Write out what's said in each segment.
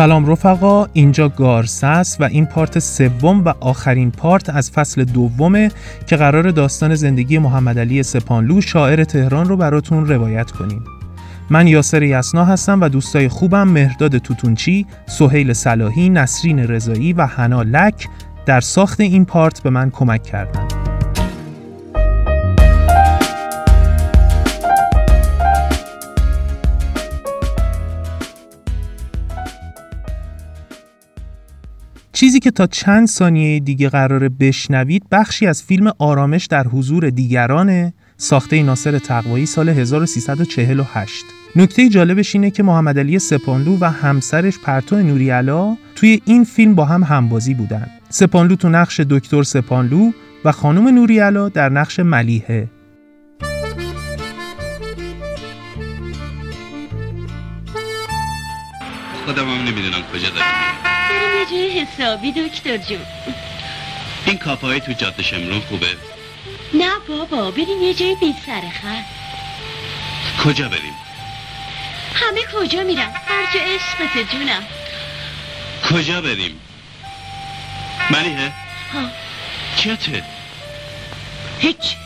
سلام رفقا اینجا گارسس و این پارت سوم و آخرین پارت از فصل دومه که قرار داستان زندگی محمد علی سپانلو شاعر تهران رو براتون روایت کنیم من یاسر یسنا هستم و دوستای خوبم مهرداد توتونچی، سهیل صلاحی، نسرین رضایی و حنا لک در ساخت این پارت به من کمک کردند. چیزی که تا چند ثانیه دیگه قراره بشنوید بخشی از فیلم آرامش در حضور دیگرانه ساخته ناصر تقوایی سال 1348 نکته جالبش اینه که محمد علی سپانلو و همسرش پرتو نوریالا توی این فیلم با هم همبازی بودن. سپانلو تو نقش دکتر سپانلو و خانم نوریالا در نقش ملیحه. خودم هم نمی‌دونم کجا دارم. جای حسابی دکتر جون این کافه تو جاده شمرون خوبه؟ نه بابا بریم یه جای بی سرخط کجا بریم؟ همه کجا میرم هر جا عشقت جونم. کجا بریم؟ ملیه ها. چته هیچ.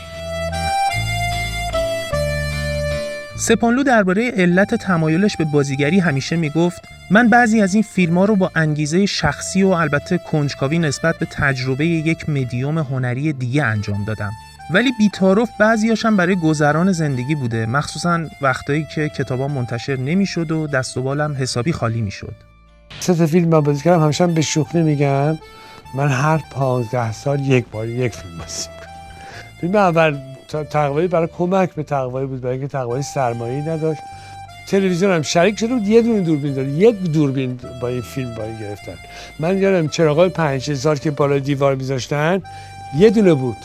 سپانلو درباره علت تمایلش به بازیگری همیشه می‌گفت من بعضی از این فیلم ها رو با انگیزه شخصی و البته کنجکاوی نسبت به تجربه یک مدیوم هنری دیگه انجام دادم. ولی بیتارف بعضیاشم برای گذران زندگی بوده مخصوصا وقتایی که کتابا منتشر نمی‌شد و دست و بالم حسابی خالی می‌شد. سه فیلم من بازی کردم همیشه به شوخی میگم من هر پانزده سال یک بار یک فیلم بازی فیلم اول تقوایی برای کمک به تقوایی بود برای اینکه تقوایی سرمایه‌ای نداشت. تلویزیون هم شریک شده بود یه دونه دوربین داره. یک دوربین با این فیلم با این گرفتن. من یادم چراغای 5000 که بالا دیوار میذاشتن یه دونه بود.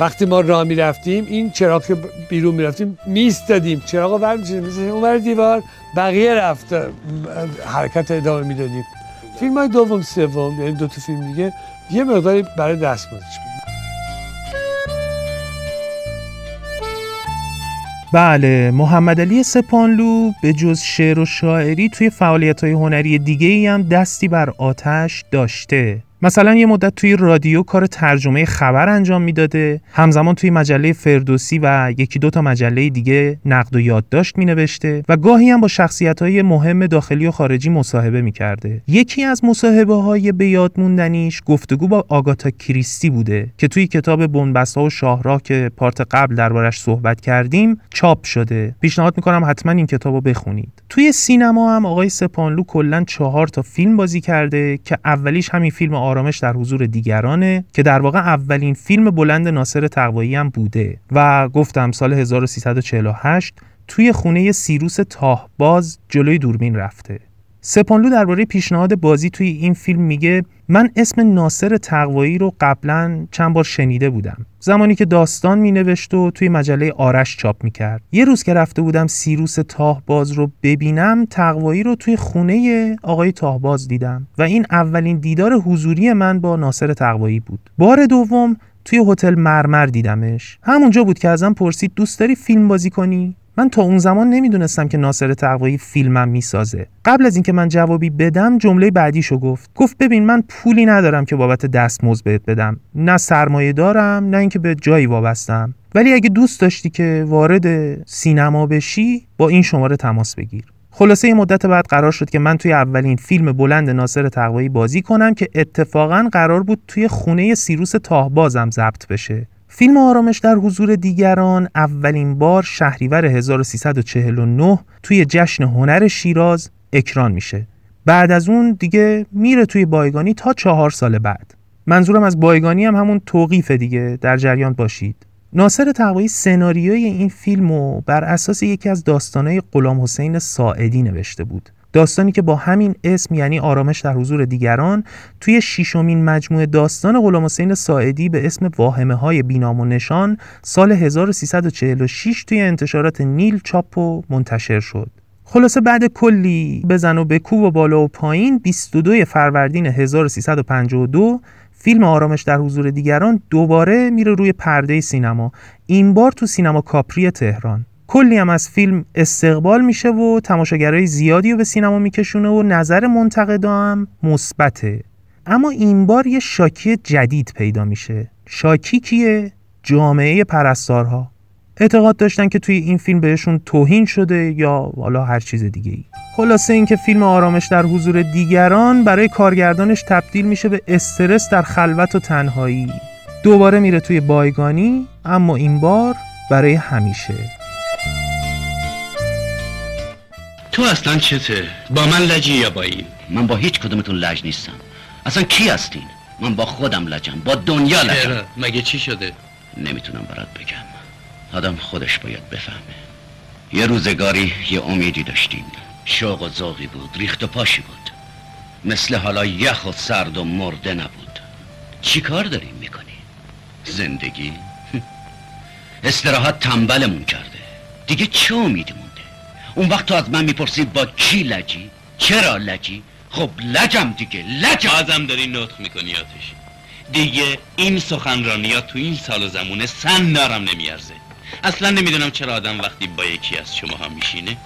وقتی ما راه می‌رفتیم این چراغ که بیرون می‌رفتیم میستادیم چراغ ور می‌شدیم اونور دیوار بقیه رفت حرکت ادامه می‌دادیم. فیلم های دوم سوم یعنی دو تا فیلم دیگه یه مقداری برای دستمزدش بله محمد علی سپانلو به جز شعر و شاعری توی فعالیت های هنری دیگه ای هم دستی بر آتش داشته. مثلا یه مدت توی رادیو کار ترجمه خبر انجام می‌داده. همزمان توی مجله فردوسی و یکی دو تا مجله دیگه نقد و یادداشت مینوشته و گاهی هم با شخصیت های مهم داخلی و خارجی مصاحبه می‌کرده. یکی از مصاحبه های به یاد موندنیش گفتگو با آگاتا کریستی بوده که توی کتاب بنبسا و شاهراه که پارت قبل دربارش صحبت کردیم چاپ شده. پیشنهاد می‌کنم حتما این کتابو بخونید. توی سینما هم آقای سپانلو کلا چهار تا فیلم بازی کرده که اولیش همین فیلم آرامش در حضور دیگرانه که در واقع اولین فیلم بلند ناصر تقوایی هم بوده. و گفتم سال 1348 توی خونه سیروس تاهباز جلوی دوربین رفته. سپانلو درباره پیشنهاد بازی توی این فیلم میگه من اسم ناصر تقوایی رو قبلا چند بار شنیده بودم. زمانی که داستان می نوشت و توی مجله آرش چاپ می کرد یه روز که رفته بودم سیروس تاهباز رو ببینم تقوایی رو توی خونه آقای تاهباز دیدم و این اولین دیدار حضوری من با ناصر تقوایی بود. بار دوم توی هتل مرمر دیدمش. همونجا بود که ازم پرسید دوست داری فیلم بازی کنی؟ من تا اون زمان نمی‌دونستم که ناصر تقوایی فیلمم می‌سازه. قبل از اینکه من جوابی بدم جمله بعدیشو گفت. گفت ببین من پولی ندارم که بابت دستمزد بهت بدم. نه سرمایه دارم نه اینکه به جایی وابستم. ولی اگه دوست داشتی که وارد سینما بشی با این شماره تماس بگیر. خلاصه یه مدت بعد قرار شد که من توی اولین فیلم بلند ناصر تقوایی بازی کنم که اتفاقا قرار بود توی خونه سیروس تاهبازم ضبط بشه. فیلم آرامش در حضور دیگران اولین بار شهریور 1349 توی جشن هنر شیراز اکران میشه. بعد از اون دیگه میره توی بایگانی تا چهار سال بعد. منظورم از بایگانی هم همون توقیف دیگه در جریان باشید. ناصر تقوایی سناریوی این فیلم رو بر اساس یکی از داستانهای غلام حسین ساعدی نوشته بود. داستانی که با همین اسم یعنی آرامش در حضور دیگران توی شیشمین مجموعه داستان غلام حسین ساعدی به اسم واهمه های بینام و نشان سال 1346 توی انتشارات نیل چاپ و منتشر شد. خلاصه بعد کلی بزن و بکوب و بالا و پایین 22 فروردین 1352 فیلم آرامش در حضور دیگران دوباره میره روی پرده سینما این بار تو سینما کاپری تهران کلی هم از فیلم استقبال میشه و تماشاگرای زیادی رو به سینما میکشونه و نظر منتقدا هم مثبته اما این بار یه شاکی جدید پیدا میشه. شاکی کیه؟ جامعه پرستارها. اعتقاد داشتن که توی این فیلم بهشون توهین شده یا حالا هر چیز دیگه ای خلاصه اینکه فیلم آرامش در حضور دیگران برای کارگردانش تبدیل میشه به استرس در خلوت و تنهایی. دوباره میره توی بایگانی اما این بار برای همیشه. تو اصلا چته؟ با من لجی یا با این؟ من با هیچ کدومتون لج نیستم اصلا کی هستین من با خودم لجم با دنیا لجم چرا؟ مگه چی شده؟ نمی‌تونم برات بگم آدم خودش باید بفهمه یه روزگاری یه امیدی داشتیم شوق و ذوقی بود ریخت و پاشی بود مثل حالا یخ و سرد و مرده نبود چی کار داریم می‌کنی؟ زندگی؟ استراحت تنبلمون کرده دیگه چه امیدی؟ اون وقت تو از من می‌پرسی با کی لجی؟ چرا لجی؟ خب لجم دیگه لجم. بازم داری نطق می‌کنی آتشی دیگه این سخنرانی ها تو این سال و زمونه سن دارم نمیارزه. اصلا نمی‌دونم چرا آدم وقتی با یکی از شما ها میشینه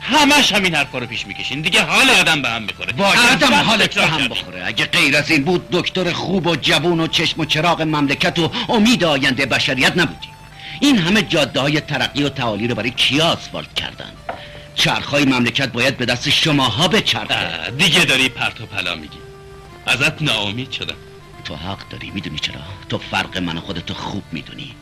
همش همین حرفا رو پیش می‌کشین. دیگه حال آدم به هم می‌خوره شب حالت به هم. بخوره. اگه غیر از این بود دکتر خوب و جوون و چشم و چراغ مملکت و امید آینده بشریت نبودی. این همه جاده های ترقی و تعالی رو برای کیا آسفالت کردن؟ چرخهای مملکت باید به دست شماها بچرخه. دیگه داری پرت و پلا میگی. ازت ناامید شدم. تو حق داری می‌دونی چرا؟ تو فرق من و خودتو خوب می‌دونی.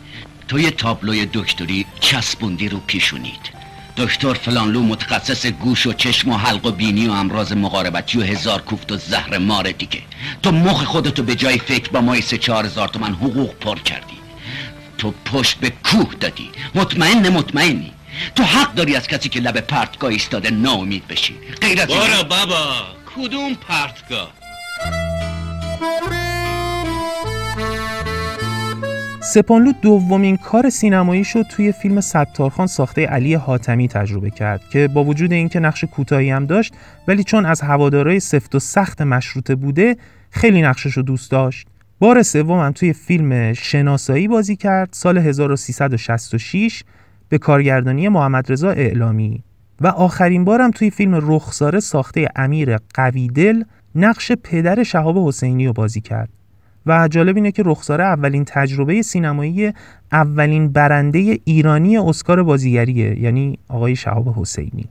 تو یه تابلوی دکتری چسبوندی رو پیشونید دکتر فلانلو متخصص گوش و چشم و حلق و بینی و امراض مقاربتی و هزار کوفت و زهر مار دیگه تو مخ خودتو به جای فکر با مای سه چهار هزار تومن حقوق پر کردی. تو پشت به کوه دادی. مطمئن مطمئنی. تو حق داری از کسی که لب پرتگاه ایستاده ناامید بشی. غیر از برو بابا. کدوم پرتگاه؟ سپانلو دومین کار سینمایی شد توی فیلم ستارخان ساخته علی حاتمی تجربه کرد که با وجود اینکه نقش کوتاهی هم داشت ولی چون از هوادارای سفت و سخت مشروطه بوده خیلی نقشش رو دوست داشت. بار سوم هم توی فیلم شناسایی بازی کرد سال 1366 به کارگردانی محمد رضا اعلامی. و آخرین بارم توی فیلم رخساره ساخته امیر قویدل نقش پدر شهاب حسینی رو بازی کرد. و جالب اینه که رخساره اولین تجربه سینمایی اولین برنده ایرانی اسکار بازیگریه یعنی آقای شهاب حسینی.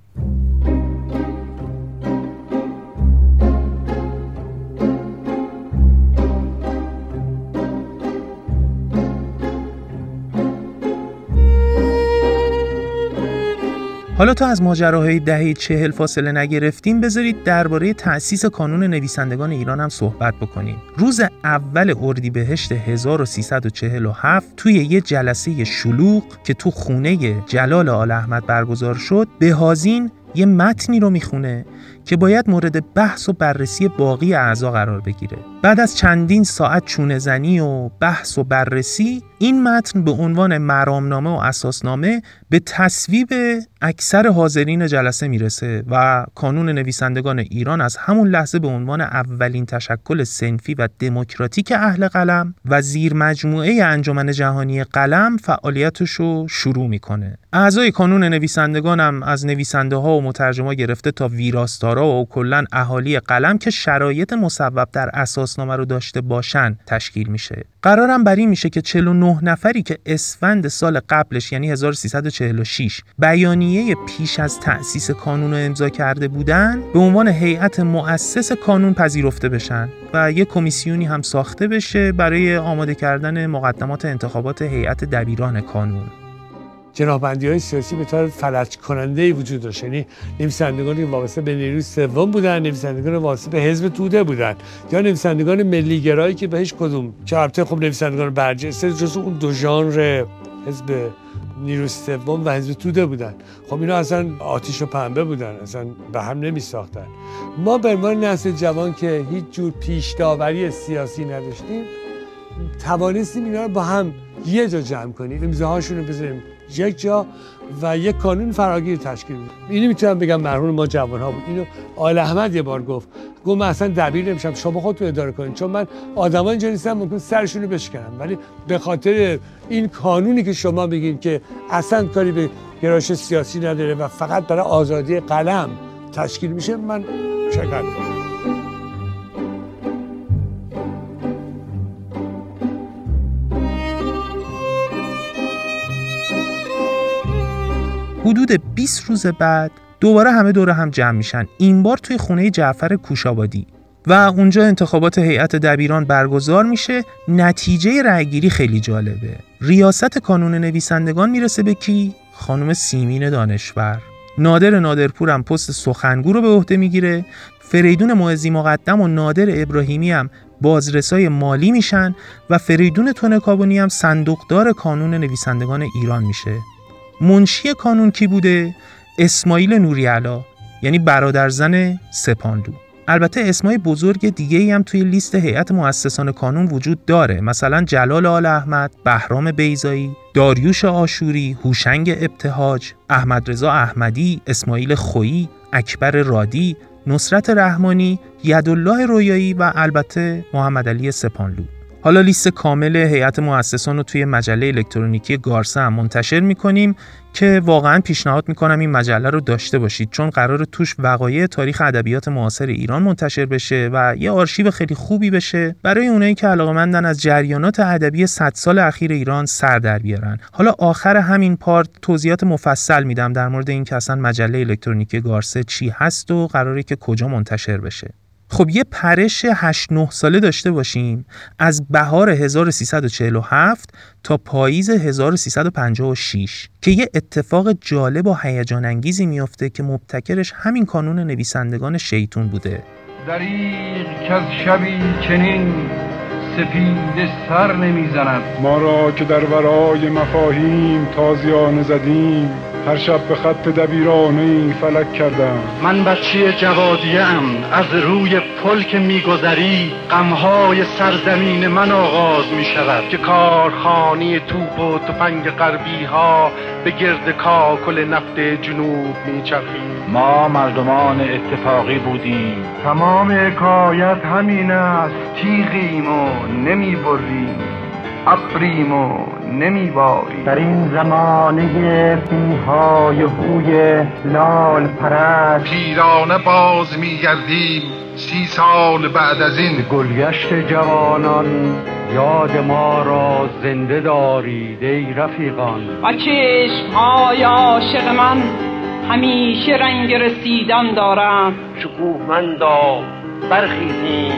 حالا تا از ماجراهای دهه چهل فاصله نگرفتیم بذارید درباره تأسیس کانون نویسندگان ایران هم صحبت بکنیم. روز اول اردیبهشت 1347 توی یه جلسه شلوغ که تو خونه جلال آل احمد برگزار شد بهازین یه متنی رو می‌خونه که باید مورد بحث و بررسی باقی اعضا قرار بگیره. بعد از چندین ساعت چونه زنی و بحث و بررسی این متن به عنوان مرامنامه و اساسنامه به تصویب اکثر حاضرین جلسه می‌رسه و کانون نویسندگان ایران از همون لحظه به عنوان اولین تشکل سنفی و دموکراتیک اهل قلم و زیر مجموعه انجمن جهانی قلم فعالیتش رو شروع می‌کنه. اعضای کانون نویسندگان هم از نویسنده ها و مترجما گرفته تا ویراستارا و کلا اهالی قلم که شرایط مصوب در اساسنامه رو داشته باشن تشکیل میشه. قرارم بر این میشه که 49 نفری که اسفند سال قبلش یعنی 1346 بیانیه پیش از تأسیس کانون رو امضا کرده بودن به عنوان هیئت مؤسس کانون پذیرفته بشن و یک کمیسیونی هم ساخته بشه برای آماده کردن مقدمات انتخابات هیئت دبیران کانون. جناحبندی های سیاسی به طور فلج کننده ای وجود داشت. یعنی نویسندگانی که وابسته به نیروی سوم بودن نویسندگان وابسته به حزب توده بودن. یا نویسندگان ملیگرایی که به هیچ کدوم. چه البته خب نویسندگان برجسته جز اون دو ژانر حزب نیروی سوم و حزب توده بودن. خب اینا اصلا آتیش و پنبه بودن اصلا به هم نمی ساختن ما به عنوان نسل جوان که هیچ جور پیش داوری سیاسی نداشتیم توانستیم اینا رو با هم یه جا جمع کنیم. امضاهاشون رو بذاریم یک جا و یک کانون فراگیر تشکیل بدیم اینو می‌تونم بگم مرحوم ما جوان ها بود. اینو آل احمد یه بار گفت. گفت من اصلا دبیر نمیشم. شما خودتون اداره کنید چون من آدما اینجا نیستم ممکن سرشون رو بشکنم. ولی به خاطر این کانونی که شما بگین که اصلا کاری به گرایش سیاسی نداره و فقط برای آزادی قلم تشکیل میشه من شکر کنم حدود 20 روز بعد دوباره همه دور هم جمع میشن. این بار توی خونه جعفر کوشابادی. و اونجا انتخابات هیئت دبیران برگزار میشه. نتیجه رأیگیری خیلی جالبه. ریاست کانون نویسندگان می‌رسه به کی؟ خانم سیمین دانشور. نادر نادرپور هم پست سخنگو رو به عهده می‌گیره. فریدون معزی مقدم و نادر ابراهیمی هم بازرسای مالی میشن و فریدون تونکابونی هم صندوقدار کانون نویسندگان ایران میشه. منشی کانون کی بوده؟ اسماعیل نوریعلا یعنی برادرزن سپانلو البته اسمای بزرگ دیگه ای هم توی لیست هیئت مؤسسان کانون وجود داره. مثلا جلال آل احمد، بهرام بیزایی، داریوش آشوری، هوشنگ ابتهاج، احمد رضا احمدی، اسماعیل خویی، اکبر رادی، نصرت رحمانی، یدالله رویایی و البته محمد علی سپانلو حالا لیست کامل هیئت مؤسسان رو توی مجله الکترونیکی گارسه هم منتشر می‌کنیم که واقعا پیشنهاد می‌کنم این مجله رو داشته باشید چون قرار توش وقایع تاریخ ادبیات معاصر ایران منتشر بشه و یه آرشیو خیلی خوبی بشه برای اونایی که علاقمندن از جریانات ادبی 100 سال اخیر ایران سر در بیارن. حالا آخر همین پارت توضیحات مفصل میدم در مورد اینکه اصلا مجله الکترونیکی گارسه چی هست و قراره که کجا منتشر بشه. خب یه پرش 8 9 ساله داشته باشیم. از بهار 1347 تا پاییز 1356 که یه اتفاق جالب و هیجان انگیزی میافته که مبتکرش همین کانون نویسندگان شیطون بوده. دریغ که از شبی چنین سپید سر نمی‌زند. ما را که در ورای مفاهیم تازیانه زدیم هر شب به خط دبیرانه فلک کردم. من بچه جوادیه ام از روی پل که میگذری غمهای سرزمین من آغاز می شود که کارخانی توپ و تفنگ غربی ها به گرد کاکل نفت جنوب میچرخیم ما مردمان اتفاقی بودیم. تمام حکایت همین است. تیغیم و نمی بریم ابریم و نمی باریم در این زمانه فیهای هوی لال پرست پیرانه باز میگردیم سی سال بعد از این. گلگشت جوانان یاد ما را زنده دارید ای رفیقان. و چشم های عاشق من همیشه رنگ رسیدن دارم شکوهمندا برخیزیم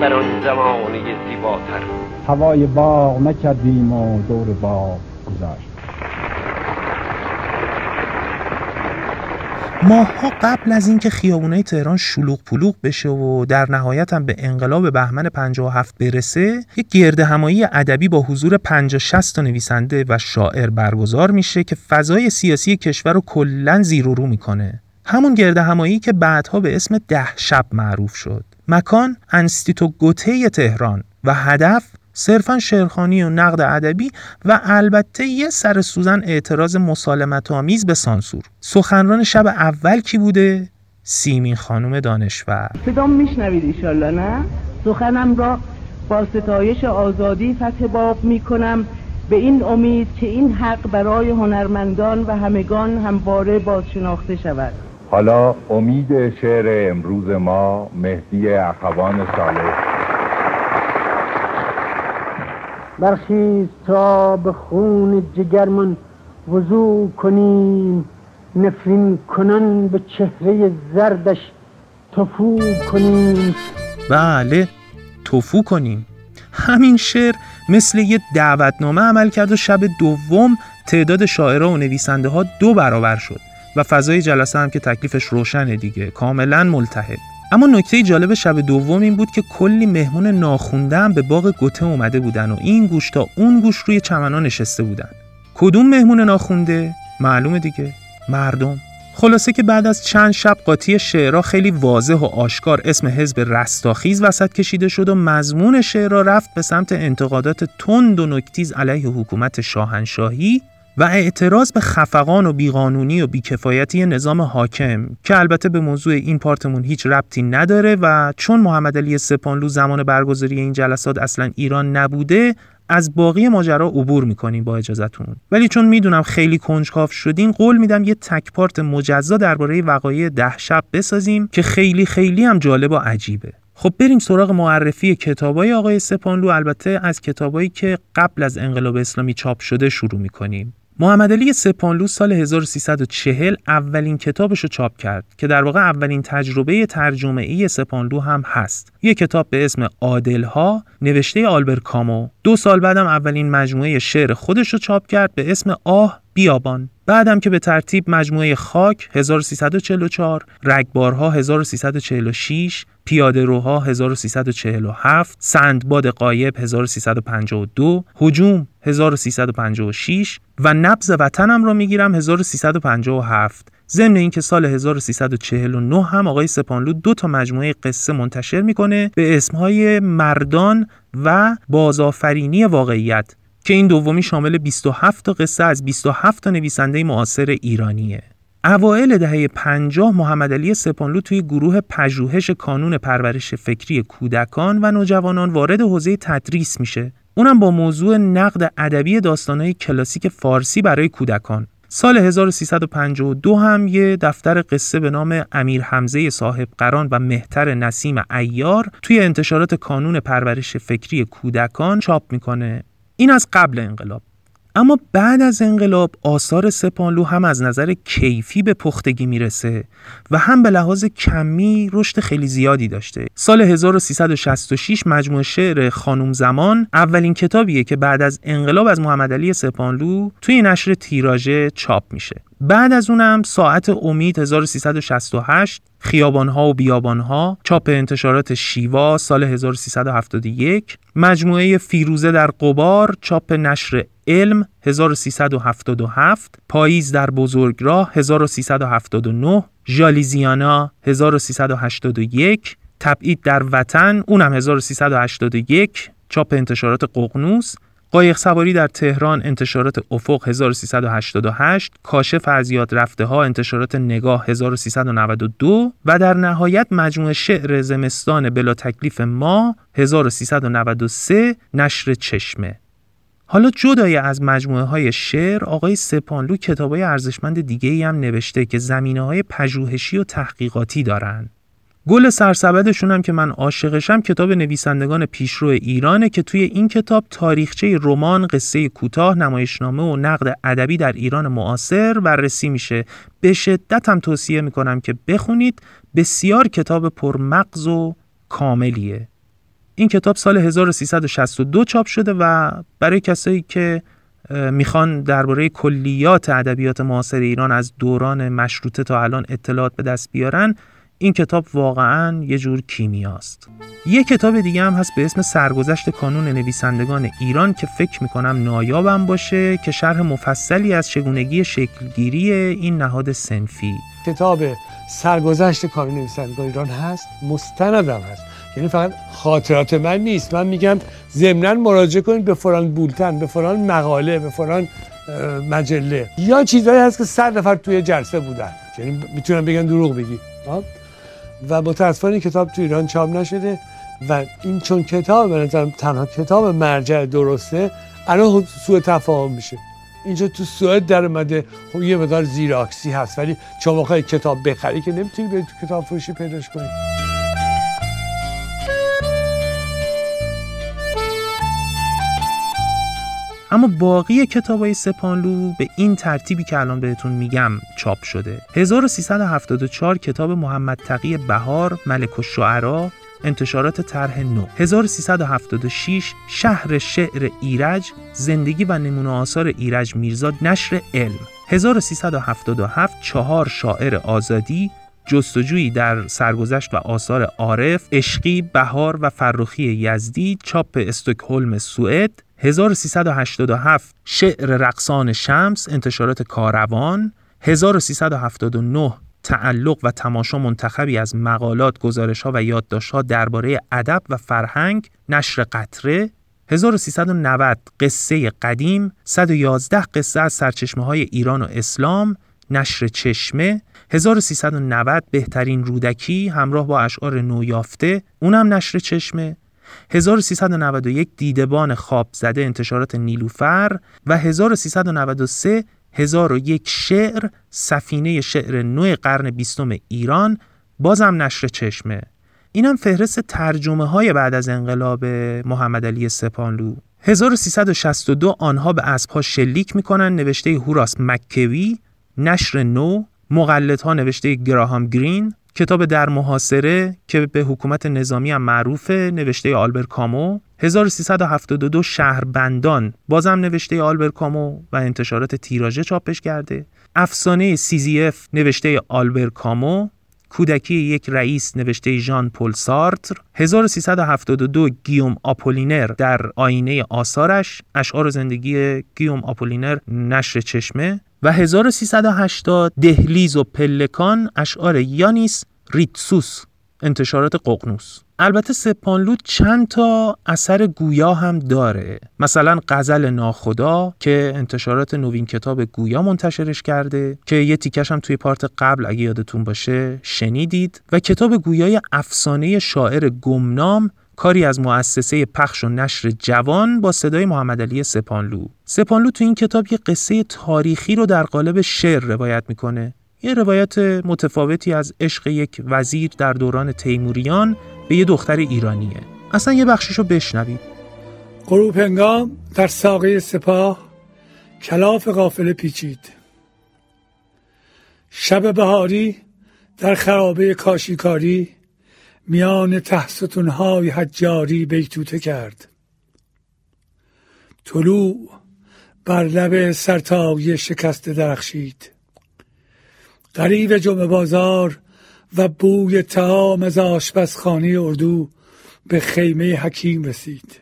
بر آن زمانه زیباتر. هوای باغ نکردیم و دور باغ گذاشت. ماها قبل از اینکه خیابونای تهران شلوغ پلوغ بشه و در نهایت هم به انقلاب بهمن 57 برسه یک گرد همایی ادبی با حضور 50 60 تا نویسنده و شاعر برگزار میشه که فضای سیاسی کشور رو کلا زیر و رو می‌کنه. همون گرد همایی که بعدها به اسم ده شب معروف شد. مکان انستیتو گوته تهران و هدف صرفا شعرخانی و نقد ادبی و البته یه سر سوزن اعتراض مسالمت آمیز به سانسور. سخنران شب اول کی بوده؟ سیمین خانم دانشور. صدام میشنوید ایشالله نه؟ سخنم را با ستایش آزادی فتح باب می‌کنم. به این امید که این حق برای هنرمندان و همگان همواره بازشناخته شود. حالا امید شعر امروز ما مهدی اخوان صالح. برخیز تا به خون جگرمون وضوع کنیم نفرین کنن به چهره زردش تفو کنیم. بله تفو کنیم. همین شعر مثل یه دعوتنامه عمل کرد و شب دوم تعداد شاعرها و نویسنده ها دو برابر شد و فضای جلسه هم که تکلیفش روشنه دیگه کاملا ملتهب. اما نکته جالب شب دوم این بود که کلی مهمون ناخونده به باغ گوته اومده بودن و این گوش تا اون گوش روی چمنا نشسته بودن. کدوم مهمون ناخونده؟ معلومه دیگه. مردم. خلاصه که بعد از چند شب قاطی شعرها خیلی واضح و آشکار اسم حزب رستاخیز وسط کشیده شد و مضمون شعرها رفت به سمت انتقادات تند و نکتیز علیه حکومت شاهنشاهی و اعتراض به خفقان و بیقانونی و بیکفایتی نظام حاکم که البته به موضوع این پارتمون هیچ ربطی نداره و چون محمد علی سپانلو زمان برگزاری این جلسات اصلا ایران نبوده از باقی ماجرا عبور می‌کنیم با اجازهتون. ولی چون می‌دونم خیلی کنجکاو شدین قول میدم یه تکپارت مجزا درباره وقایع ده شب بسازیم که خیلی خیلی هم جالب و عجیبه. خب بریم سراغ معرفی کتابای آقای سپانلو. البته از کتابایی که قبل از انقلاب اسلامی چاپ شده شروع می‌کنیم. محمد علی سپانلو سال 1340 اولین کتابش رو چاپ کرد که در واقع اولین تجربه ترجمه ای سپانلو هم هست. یه کتاب به اسم عادلها نوشته آلبر کامو. دو سال بعدم اولین مجموعه شعر خودش رو چاپ کرد به اسم آه بیابان. بعدم که به ترتیب مجموعه خاک 1344 رگبارها 1346 پیاده روها 1347 سندباد قایب 1352 هجوم 1356 و نبز وطنم رو می‌گیرم 1357 ضمن اینکه سال 1349 هم آقای سپانلو دو تا مجموعه قصه منتشر می‌کنه به اسمهای مردان و بازآفرینی واقعیت که این دومی شامل 27 تا قصه از 27 تا نویسنده معاصر ایرانیه. اوایل دهه 50 محمد علی سپانلو توی گروه پژوهش کانون پرورش فکری کودکان و نوجوانان وارد حوزه تدریس میشه. اونم با موضوع نقد ادبی داستانهای کلاسیک فارسی برای کودکان. سال 1352 هم یه دفتر قصه به نام امیر حمزه صاحب قران و مهتر نسیم ایار توی انتشارات کانون پرورش فکری کودکان چاپ می‌کنه این از قبل انقلاب اما بعد از انقلاب آثار سپانلو هم از نظر کیفی به پختگی می‌رسه و هم به لحاظ کمی رشد خیلی زیادی داشته. سال 1366 مجموعه شعر خانوم زمان اولین کتابیه که بعد از انقلاب از محمد علی سپانلو توی نشر تیراژه چاپ میشه. بعد از اونم ساعت امید 1368 خیابانها و بیابانها چاپ انتشارات شیوا سال 1371 مجموعه فیروزه در قبار چاپ نشر علم 1377 پاییز در بزرگراه 1379 ژالیزیانا 1381 تبعید در وطن اونم 1381 چاپ انتشارات ققنوس قایق سواری در تهران انتشارات افق 1388 کاشف از یاد رفته ها انتشارات نگاه 1392 و در نهایت مجموعه شعر زمستان بلا تکلیف ما 1393 نشر چشمه. حالا جدای از مجموعه های شعر آقای سپانلو کتاب های ارزشمند دیگه ای هم نوشته که زمینه های پژوهشی و تحقیقاتی دارن گل سرسبدشون هم که من عاشقشم کتاب نویسندگان پیشرو ایرانه که توی این کتاب تاریخچه رمان، قصه کوتاه، نمایشنامه و نقد ادبی در ایران معاصر بررسی میشه. به شدت هم توصیه می‌کنم که بخونید. بسیار کتاب پرمغز و کاملیه. این کتاب سال 1362 چاپ شده و برای کسایی که می‌خوان درباره کلیات ادبیات معاصر ایران از دوران مشروطه تا الان اطلاعات به دست بیارن این کتاب واقعا یه جور کیمیاست. یه کتاب دیگه هم هست به اسم سرگذشت کانون نویسندگان ایران که فکر می‌کنم نایابم باشه که شرح مفصلی از چگونگی شکلگیری این نهاد سنفی. کتاب سرگذشت کانون نویسندگان ایران هست مستندم هست. یعنی فقط خاطرات من نیست. من میگم ضمنا مراجعه کنید به فلان بولتن به فلان مقاله به فلان مجله. یا چیزایی هست که صد نفر توی جلسه بودن. یعنی می‌تونم بگن دروغ بگی. و متاسفانه این کتاب تو ایران چاپ نشده و این چون کتاب به نظرم تنها کتاب مرجع درسته الان سوء تفاهم میشه. اینجا تو سوئد در اومده خب یه مقدار زیراکسی هست ولی بخوای کتاب بخری که نمی‌تونی به تو کتاب فروشی پیداش کنی. اما باقی کتاب های سپانلو به این ترتیبی که الان بهتون میگم چاپ شده. 1374 کتاب محمد تقی بهار ملک و شعرا انتشارات طرح نو. 1376 شهر شعر ایرج زندگی و نمونه آثار ایرج میرزاد نشر علم. 1377 چهار شاعر آزادی جستجویی در سرگذشت و آثار عارف، عشقی، بهار و فرخی یزدی چاپ استکهلم سوئد 1387 شعر رقصان شمس انتشارات کاروان. 1379 تعلق و تماشا منتخبی از مقالات، گزارش ها و یادداشت ها درباره ادب و فرهنگ نشر قطره. 1390 قصه قدیم. 111 قصه از سرچشمه های ایران و اسلام. نشر چشمه. 1390 بهترین رودکی همراه با اشعار نویافته. اونم نشر چشمه. 1391 دیدبان خواب زده انتشارات نیلوفر و 1393 1001 شعر سفینه شعر نو قرن بیستم ایران بازم نشر چشمه. اینم فهرست ترجمه های بعد از انقلاب محمد علی سپانلو. 1362 آنها به اسبها شلیک می‌کنن نوشته هوراس مکوی نشر نو ها نوشته گراهام گرین کتاب در محاصره که به حکومت نظامی هم معروفه نوشته آلبر کامو. 1372 شهربندان بازم نوشته آلبر کامو و انتشارات تیراژه چاپش کرده. افسانه سیزیف نوشته آلبر کامو. کودکی یک رئیس نوشته ژان پل سارتر. 1372 گیوم آپولینر در آینه آثارش. اشعار زندگی گیوم آپولینر نشر چشمه. و 1380 دهلیز و پلکان اشعار یانیس ریتسوس انتشارات ققنوس. البته سپانلو چند تا اثر گویا هم داره. مثلا غزل ناخدا که انتشارات نوین کتاب گویا منتشرش کرده که یه تیکش هم توی part قبل اگه یادتون باشه شنیدید. و کتاب گویای افسانه شاعر گمنام کاری از مؤسسه پخش و نشر جوان با صدای محمد علی سپانلو. سپانلو تو این کتاب یه قصه تاریخی رو در قالب شعر روایت می‌کنه. یه روایت متفاوتی از عشق یک وزیر در دوران تیموریان به یه دختر ایرانیه. اصلا یه بخشیشو بشنوید غروب هنگام در ساقه سپاه کلاف قافله پیچید. شب بهاری در خرابه کاشیکاری میان تحستونهای حجاری بیتوته کرد. طلوع بر لب سرتای شکست درخشید. قریب جمعه بازار و بوی تعام از آشپزخانه اردو به خیمه حکیم رسید.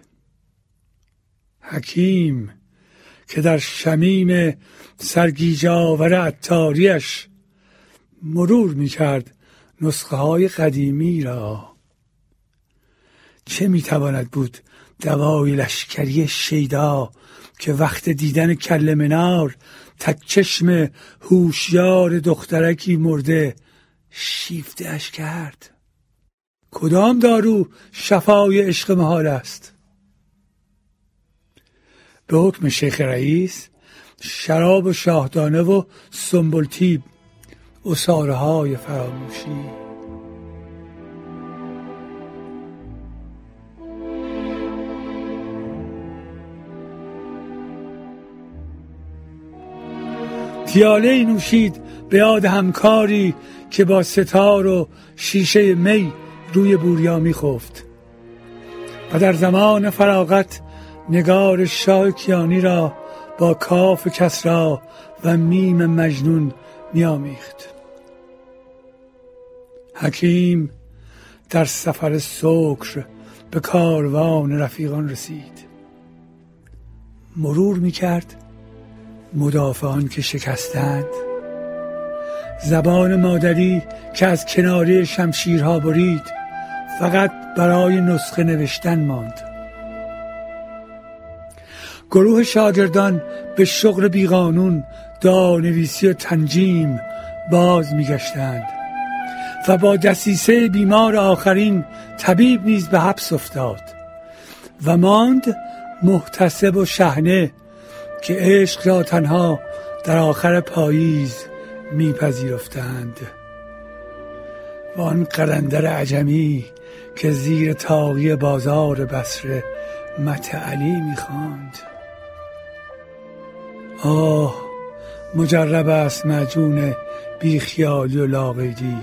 حکیم که در شمیم سرگیجاور عطاریش مرور می کرد نسخه های قدیمی را. چه می‌تواند بود دوای لشکری شیدا که وقت دیدن کل منار تک چشم هوشیار دخترکی مرده شیفتهش کرد؟ کدام دارو شفای عشق محال است؟ به حکم شیخ رئیس شراب شاهدانه و سنبلتیب اصاره های فراموشی. پیاله نوشید به یاد همکاری که با ستار و شیشه می روی بوریا میخفت و در زمان فراغت نگار شاه کیانی را با کاف کسرا و میم مجنون میامیخت حکیم در سفر سکر به کاروان رفیقان رسید. مرور می‌کرد مدافعان که شکستند. زبان مادری که از کناری شمشیرها برید فقط برای نسخه نوشتن ماند. گروه شاگردان به شغل بیقانون دانویسی و تنجیم باز میگشتند. و با دسیسه بیمار آخرین طبیب نیز به حبس افتاد و ماند محتسب و شهنه که عشق را تنها در آخر پاییز میپذیرفتند. و آن قلندر عجمی که زیر تاقی بازار بسره متعلی می‌خواند. آه مجرب است مجون بیخیالی و لاقیدی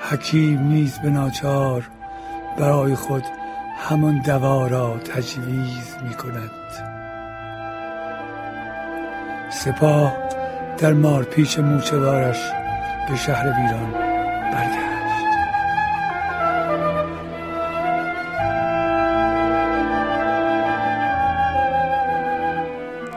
حکیم نیز به ناچار برای خود همان دوا را تجویز می کند. سپاه در مارپیچ موچوارش به شهر ویران برگشت.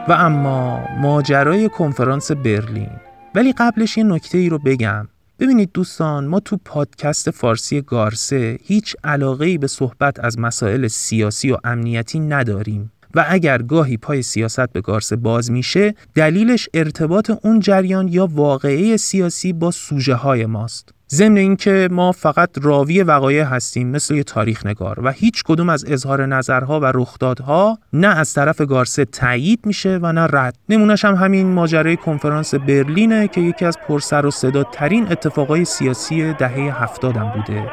و اما ماجرای کنفرانس برلین. ولی قبلش یه نکته ای رو بگم. ببینید دوستان ما تو پادکست فارسی گارسه هیچ علاقه به صحبت از مسائل سیاسی و امنیتی نداریم و اگر گاهی پای سیاست به گارسه باز میشه دلیلش ارتباط اون جریان یا واقعه سیاسی با سوژه های ماست. ضمن اینکه ما فقط راوی وقایع هستیم مثل یه تاریخ نگار و هیچ کدوم از اظهار نظرها و رخدادها نه از طرف گارسه تایید میشه و نه رد. نمونش هم همین ماجرای کنفرانس برلینه که یکی از پرسر و صدا ترین اتفاقای سیاسی دهه هفتادم بوده.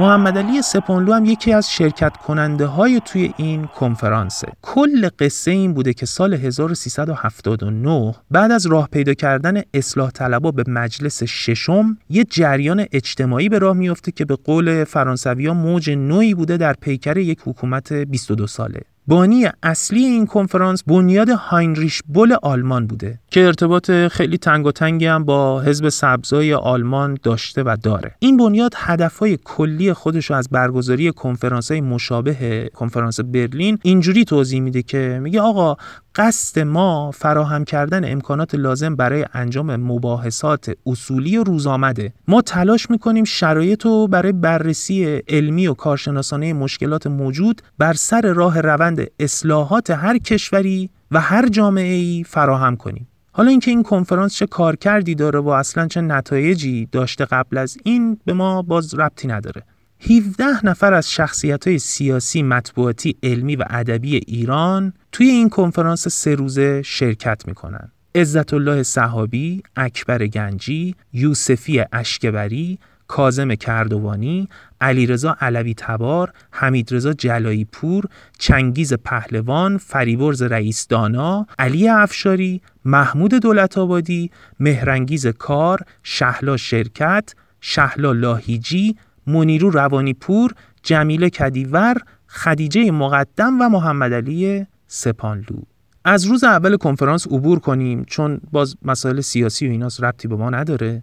محمد علی سپانلو هم یکی از شرکت کننده های توی این کنفرانسه. کل قصه این بوده که سال 1379 بعد از راه پیدا کردن اصلاح طلبا به مجلس ششم یه جریان اجتماعی به راه میفته که به قول فرانسوی ها موج نوعی بوده در پیکر یک حکومت 22 ساله. بانی اصلی این کنفرانس بنیاد هاینریش بول آلمان بوده که ارتباط خیلی تنگ و تنگی هم با حزب سبزای آلمان داشته و داره. این بنیاد هدفهای کلی خودش رو از برگزاری کنفرانس های مشابه کنفرانس برلین اینجوری توضیح میده که میگه آقا قصد ما فراهم کردن امکانات لازم برای انجام مباحثات اصولی و روزآمده. ما تلاش می‌کنیم شرایط رو برای بررسی علمی و کارشناسانه مشکلات موجود بر سر راه روند اصلاحات هر کشوری و هر جامعه ای فراهم کنیم. حالا اینکه این کنفرانس چه کارکردی داره و اصلا چه نتایجی داشته قبل از این به ما باز ربطی نداره. 17 نفر از شخصیت های سیاسی، مطبوعاتی، علمی و ادبی ایران توی این کنفرانس سه روزه شرکت می‌کنن. عزت الله صحابی، اکبر گنجی، یوسفی اشکبری، کازم کردوانی، علیرضا علوی تبار، حمیدرضا جلایی پور، چنگیز پهلوان، فریبرز رئیس دانا، علی افشاری، محمود دولت آبادی، مهرنگیز کار، شهلا شرکت، شهلا لاهیجی، منیرو روانی پور، جمیله کدیور، خدیجه مقدم و محمد علی سپانلو از روز اول کنفرانس عبور کنیم چون باز مسائل سیاسی و ایناس ربطی به ما نداره.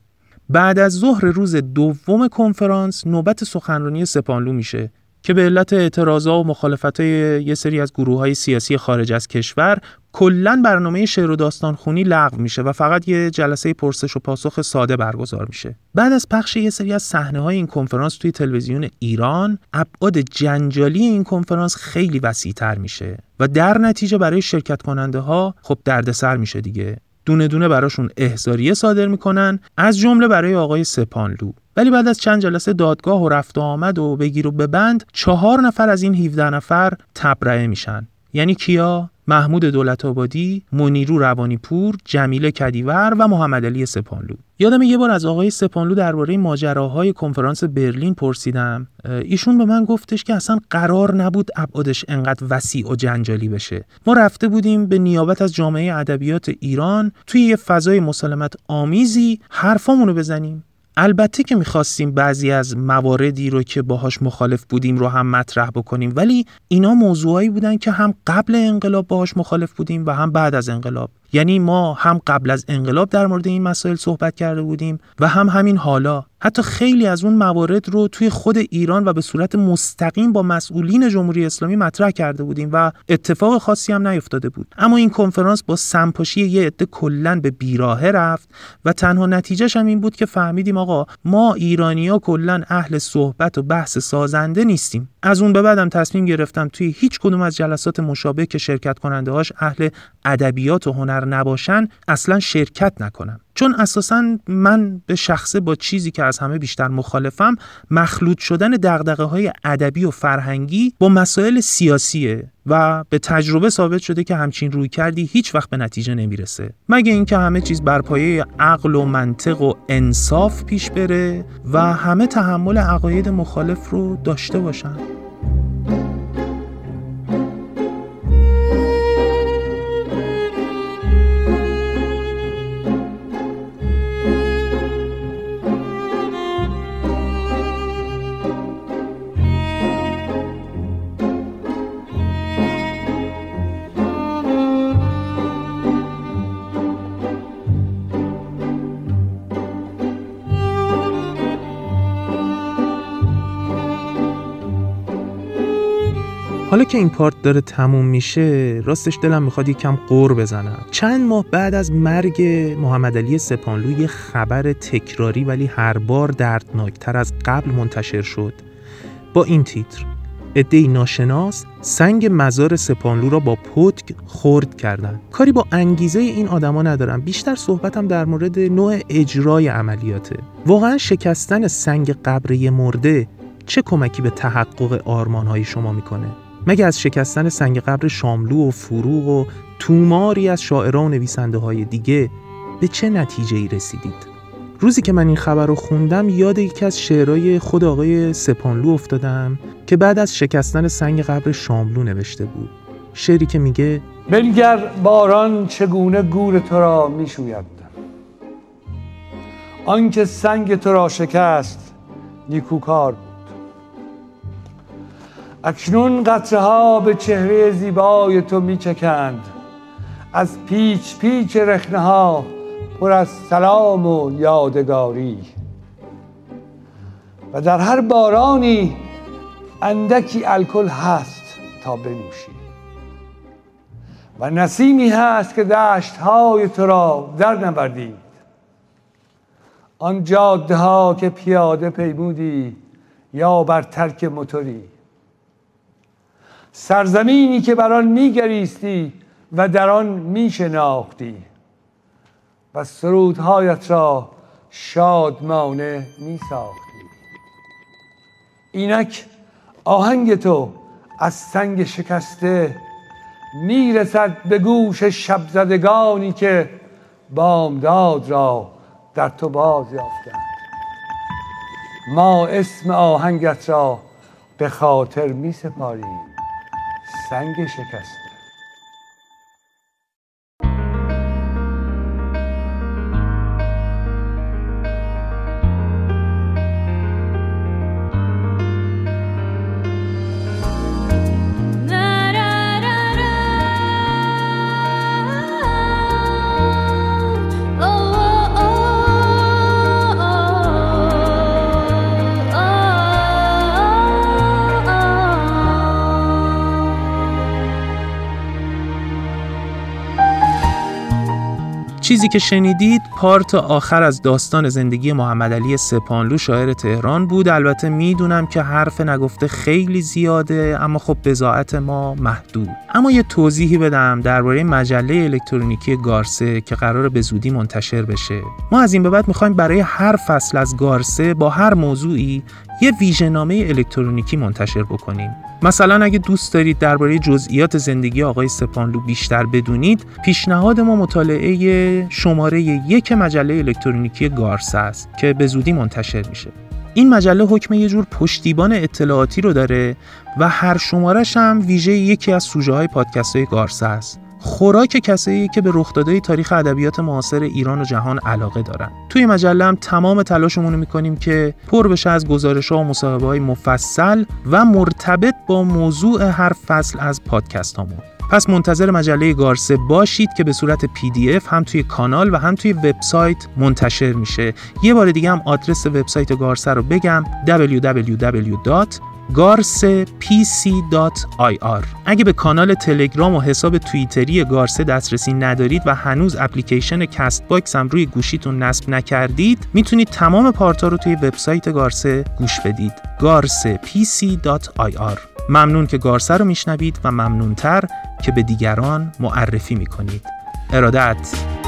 بعد از ظهر روز دوم کنفرانس نوبت سخنرانی سپانلو میشه که به علت اعتراضا و مخالفت یه سری از گروه های سیاسی خارج از کشور کلا برنامه شعر و داستان خونی لغو میشه و فقط یه جلسه پرسش و پاسخ ساده برگزار میشه. بعد از پخش یه سری از صحنه های این کنفرانس توی تلویزیون ایران ابعاد جنجالی این کنفرانس خیلی وسیعتر میشه و در نتیجه برای شرکت کننده ها خب دردسر میشه دیگه. دونه دونه براشون احضاریه صادر می‌کنن از جمله برای آقای سپانلو. ولی بعد از چند جلسه دادگاه و رفت و آمد و بگیر و ببند چهار نفر از این 17 نفر تبرئه میشن. یعنی کیا؟ محمود دولت آبادی، منیرو روانی پور، جمیله کدیور و محمد علی سپانلو. یادم یه بار از آقای سپانلو درباره ماجراهای کنفرانس برلین پرسیدم. ایشون به من گفتش که اصلا قرار نبود ابعادش انقدر وسیع و جنجالی بشه. ما رفته بودیم به نیابت از جامعه ادبیات ایران توی یه فضای مسالمت آمیزی حرفامونو بزنیم. البته که می‌خواستیم بعضی از مواردی رو که باهاش مخالف بودیم رو هم مطرح بکنیم ولی اینا موضوعایی بودن که هم قبل انقلاب باهاش مخالف بودیم و هم بعد از انقلاب. یعنی ما هم قبل از انقلاب در مورد این مسائل صحبت کرده بودیم و هم همین حالا. حتی خیلی از اون موارد رو توی خود ایران و به صورت مستقیم با مسئولین جمهوری اسلامی مطرح کرده بودیم و اتفاق خاصی هم نیفتاده بود. اما این کنفرانس با سمپاشی یه عده کلا به بیراهه رفت و تنها نتیجهش هم این بود که فهمیدیم آقا ما ایرانیا کلا اهل صحبت و بحث سازنده نیستیم. از اون به بعدم تصمیم گرفتم توی هیچ کدوم از جلسات مشابه که شرکت کننده هاش اهل ادبیات و هنر نباشن اصلا شرکت نکنم. چون اساسا من به شخصه با چیزی که از همه بیشتر مخالفم مخلوط شدن دغدغه های ادبی و فرهنگی با مسائل سیاسیه و به تجربه ثابت شده که همچین روی کردی هیچ وقت به نتیجه نمی‌رسه. مگه اینکه همه چیز بر پایه عقل و منطق و انصاف پیش بره و همه تحمل عقاید مخالف رو داشته باشن؟ که این پارت داره تموم میشه راستش دلم می‌خواد یکم قور بزنم. چند ماه بعد از مرگ محمد علی سپانلو یه خبر تکراری ولی هر بار دردناکتر از قبل منتشر شد. با این تیتر عدهای ناشناس سنگ مزار سپانلو را با پتک خرد کردند. کاری با انگیزه این آدما ندارم. بیشتر صحبتم در مورد نوع اجرای عملیاته. واقعا شکستن سنگ قبره مرده چه کمکی به تحقق آرمانهای شما می‌کنه؟ مگه از شکستن سنگ قبر شاملو و فروغ و توماری از شاعران و نویسنده های دیگه به چه نتیجه ای رسیدید؟ روزی که من این خبر رو خوندم یاد یکی از شعرهای خود آقای سپانلو افتادم که بعد از شکستن سنگ قبر شاملو نوشته بود شعری که میگه بنگر باران چگونه گور تو را می‌شوید آنکه سنگ تو را شکست نیکوکار اکنون قطره ها به چهره زیبای تو میچکند. از پیچ پیچ رخنه ها پر از سلام و یادگاری. و در هر بارانی اندکی الکل هست تا بنوشی. و نسیمی هست که دشت های تو را در نبردید. آن جاده ها که پیاده پیمودی یا بر ترک موتوری. سرزمینی که بر آن میگریستی و در آن میشناختی. و سرودهایت را شادمانه می ساختی اینک آهنگ تو از سنگ شکسته می‌رسد به گوش شبزدگانی که بامداد را در تو باز یافتند. ما اسم آهنگت را به خاطر می سپاریم سنگ شکسته چیزی که شنیدید پارت آخر از داستان زندگی محمد علی سپانلو شاعر تهران بود. البته می‌دونم که حرف نگفته خیلی زیاده اما خب بزاعت ما محدود. اما یه توضیحی بدم درباره مجله الکترونیکی گارسه که قرار به زودی منتشر بشه. ما از این به بعد می‌خوایم برای هر فصل از گارسه با هر موضوعی یه ویژهنامه الکترونیکی منتشر بکنیم. مثلا اگه دوست دارید درباره جزئیات زندگی آقای سپانلو بیشتر بدونید پیشنهاد ما مطالعه شماره یک مجله الکترونیکی گارس است که به زودی منتشر میشه. این مجله حکم یه جور پشتیبان اطلاعاتی رو داره و هر شمارش هم ویژه یکی از سوژه های پادکست های گارس است. خوراک کسایی که به رخدادهای تاریخ ادبیات معاصر ایران و جهان علاقه دارن توی مجله هم تمام تلاشمون رو می‌کنیم که پر بشه از گزارش ها و مصاحبه های مفصل و مرتبط با موضوع هر فصل از پادکست هامون پس منتظر مجله گارسه باشید که به صورت پی دی اف هم توی کانال و هم توی وبسایت منتشر میشه یه بار دیگه هم آدرس وبسایت گارسه رو بگم www. گارسه pc.ir اگه به کانال تلگرام و حساب توییتری گارسه دسترسی ندارید و هنوز اپلیکیشن کست باکس هم روی گوشیتون نصب نکردید می‌تونید تمام part ا رو توی وبسایت گارسه گوش بدید. pc.ir ممنون که گارسه رو میشنوید و ممنونتر که به دیگران معرفی می‌کنید. ارادت!